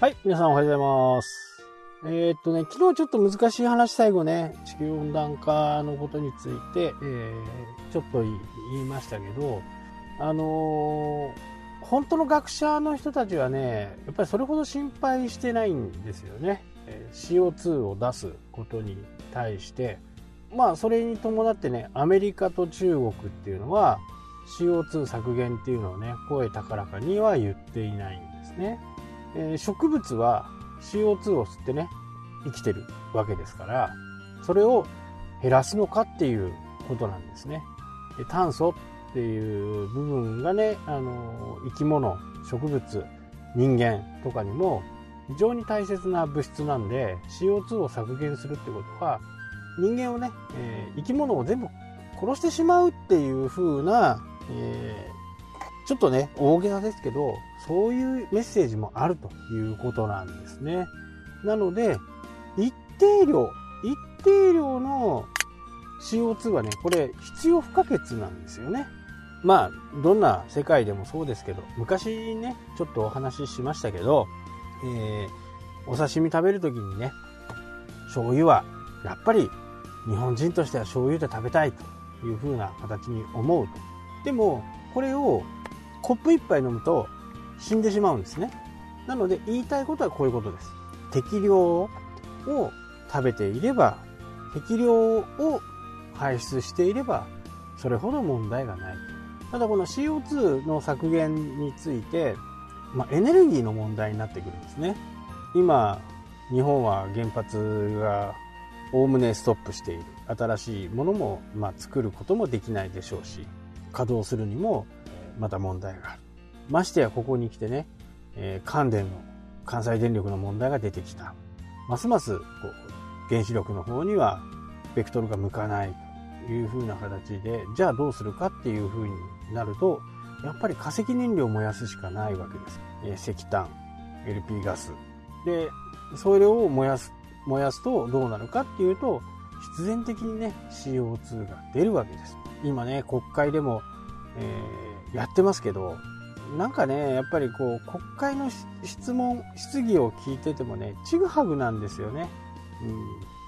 はい、皆さんおはようございます。えーっとね、昨日ちょっと難しい話最後ね、地球温暖化のことについて、えーちょっと言いましたけど、あのー本当の学者の人たちはね、やっぱりそれほど心配してないんですよね。CO2 を出すことに対して、まあそれに伴ってね、アメリカと中国っていうのは CO2 削減っていうのをね、声高らかには言っていないんですね。えー植物は CO2 を吸ってね生きてるわけですからそれを減らすのかっていうことなんですね。で炭素っていう部分がねあの生き物植物人間とかにも非常に大切な物質なんで CO2 を削減するってことは人間をね、えー生き物を全部殺してしまうっていう風な、えーちょっとね、大げさですけど、そういうメッセージもあるということなんですね。なので、一定量、一定量の CO2 はね、これ必要不可欠なんですよね。まあ、どんな世界でもそうですけど、昔ね、ちょっとお話ししましたけど、えーお刺身食べるときにね、醤油はやっぱり日本人としては醤油で食べたいという風な形に思うと。でも、これをコップ一杯飲むと死んでしまうんですね。なので言いたいことはこういうことです。適量を食べていれば、適量を排出していれば、それほど問題がない。ただこの CO2 の削減について、まあ、エネルギーの問題になってくるんですね。今、日本は原発がおおむねストップしている。新しいものも、まあ、作ることもできないでしょうし、稼働するにもまた問題がある。ましてやここに来てね、えー関電の関西電力の問題が出てきた。ますますこう原子力の方にはベクトルが向かないというふうな形で、じゃあどうするかっていうふうになると、やっぱり化石燃料を燃やすしかないわけです。えー石炭、LP ガス。で、それを燃やす、燃やすとどうなるかっていうと、必然的にね、CO2 が出るわけです。今ね、国会でも、えーやってますけど、なんかね、やっぱりこう、国会の質問、質疑を聞いててもね、ちぐはぐなんですよね。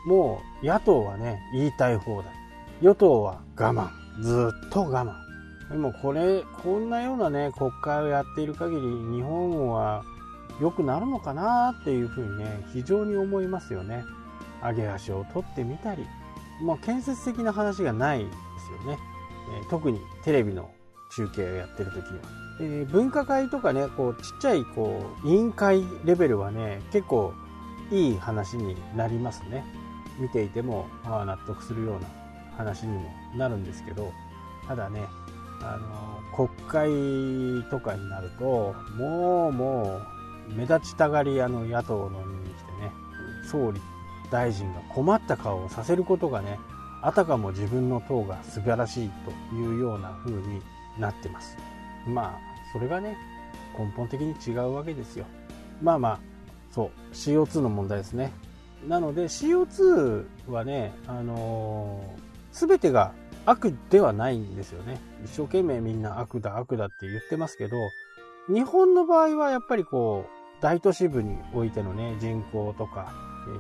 うん、もう、野党はね、言いたい放題。与党は我慢。ずっと我慢。でもこれ、こんなようなね、国会をやっている限り、日本は良くなるのかなっていうふうにね、非常に思いますよね。上げ足を取ってみたり、まあ、建設的な話がないですよね。えー特にテレビの中継をやってる時は。え分科会とかね、こう、ちっちゃい、こう、委員会レベルはね、結構いい話になりますね。見ていても、まあ、納得するような話にもなるんですけど、ただね、あの、国会とかになると、もうもう、目立ちたがり屋の野党のに来てね、総理、大臣が困った顔をさせることがね、あたかも自分の党が素晴らしいというような風になってます。まあ、それがね、根本的に違うわけですよ。まあまあ、そう、CO2 の問題ですね。なので CO2 はね、あのー、全てが悪ではないんですよね。一生懸命みんな悪だ悪だって言ってますけど、日本の場合はやっぱりこう、大都市部においてのね、人口とか、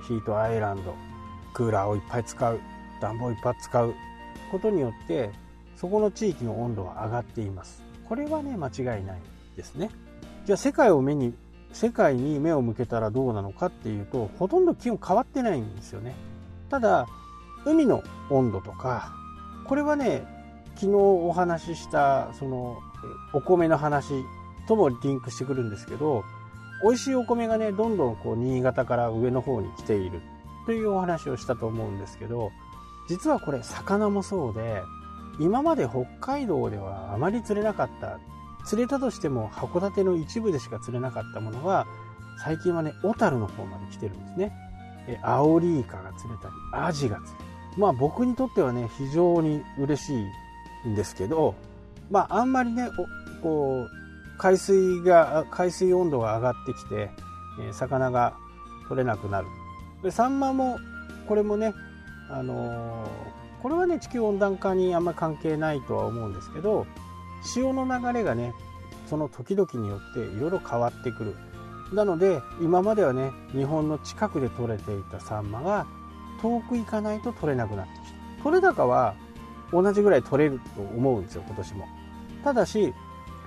ヒートアイランド、クーラーをいっぱい使う、暖房いっぱい使うことによって、そこの地域の温度は上がっています。これはね、間違いないですね。じゃあ世界を目に、世界に目を向けたらどうなのかっていうと、ほとんど気温変わってないんですよね。ただ、海の温度とか、これはね、昨日お話しした、その、お米の話ともリンクしてくるんですけど、美味しいお米がね、どんどんこう、新潟から上の方に来ているというお話をしたと思うんですけど、実はこれ、魚もそうで、今まで北海道ではあまり釣れなかった、釣れたとしても函館の一部でしか釣れなかったものが、最近はね、小樽の方まで来てるんですね。え、アオリイカが釣れたり、アジが釣れる。まあ僕にとってはね、非常に嬉しいんですけど、まああんまりね、こう、海水が、海水温度が上がってきて、え魚が取れなくなる。で、サンマも、これもね、あのーこれはね、地球温暖化にあんま関係ないとは思うんですけど、潮の流れがね、その時々によっていろいろ変わってくる。なので今まではね日本の近くで取れていたサンマが遠く行かないと取れなくなってきた取れ高は同じぐらい取れると思うんですよ今年もただし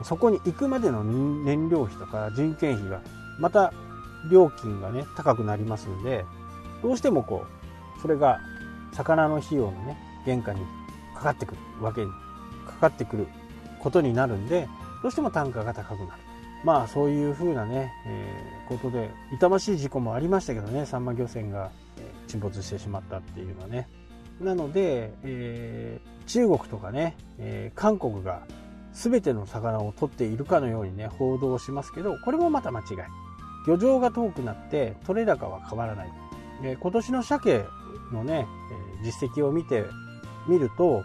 そこに行くまでの燃料費とか人件費がまた料金がね高くなりますんでどうしてもこうそれが魚の費用のね原価にかかってくるわけにかかってくることになるんでどうしても単価が高くなる。まあそういうふうなね、えー、ことで痛ましい事故もありましたけどねサンマ漁船が、沈没してしまったっていうのはね。なので、えー、中国とかね、えー、韓国が全ての魚を取っているかのようにね報道しますけどこれもまた間違い。漁場が遠くなって取れ高は変わらない。で今年の鮭のねえ実績を見てみると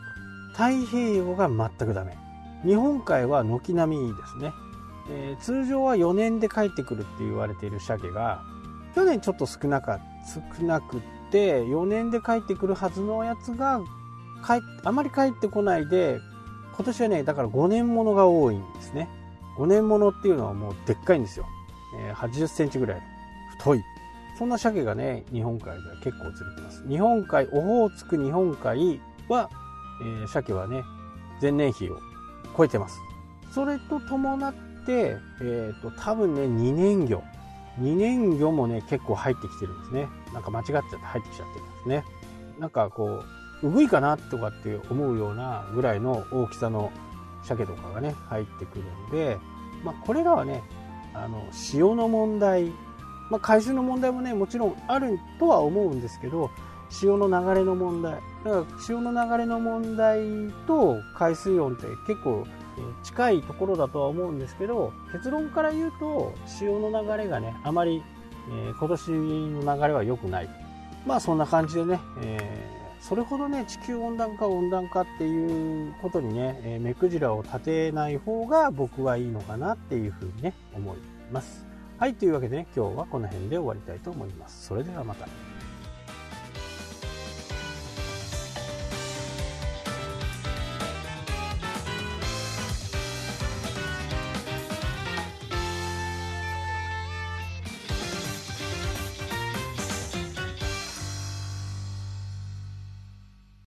太平洋が全くダメ。日本海は軒並みですね、えー、通常は4年で帰ってくるって言われている鮭が去年ちょっと少なか少なくって4年で帰ってくるはずのやつがあまり帰ってこないで今年はねだから5年ものが多いんですね。5年ものっていうのはもうでっかいんですよ、えー、80センチぐらい太い。そんな鮭がね日本海では結構釣れてます。日本海オホーツク日本海は、えー、鮭はね前年比を超えてます。それと伴って、えーと、多分ね2年魚。2年魚もね結構入ってきてるんですね。なんか間違っちゃって入ってきちゃってるんですね。なんかこううぐいかなとかって思うようなぐらいの大きさの鮭とかがね入ってくるんで、まあ、これらはねあの潮の問題、まあ、回収の問題もねもちろんあるとは思うんですけど潮の流れの問題。だから潮の流れの問題と海水温って結構近いところだとは思うんですけど結論から言うと潮の流れがねあまり、えー、今年の流れは良くない。まあそんな感じでね、えー、それほどね地球温暖化温暖化っていうことにね、えー、目くじらを立てない方が僕はいいのかなっていうふうにね思います。はいというわけでね今日はこの辺で終わりたいと思います。それではまた。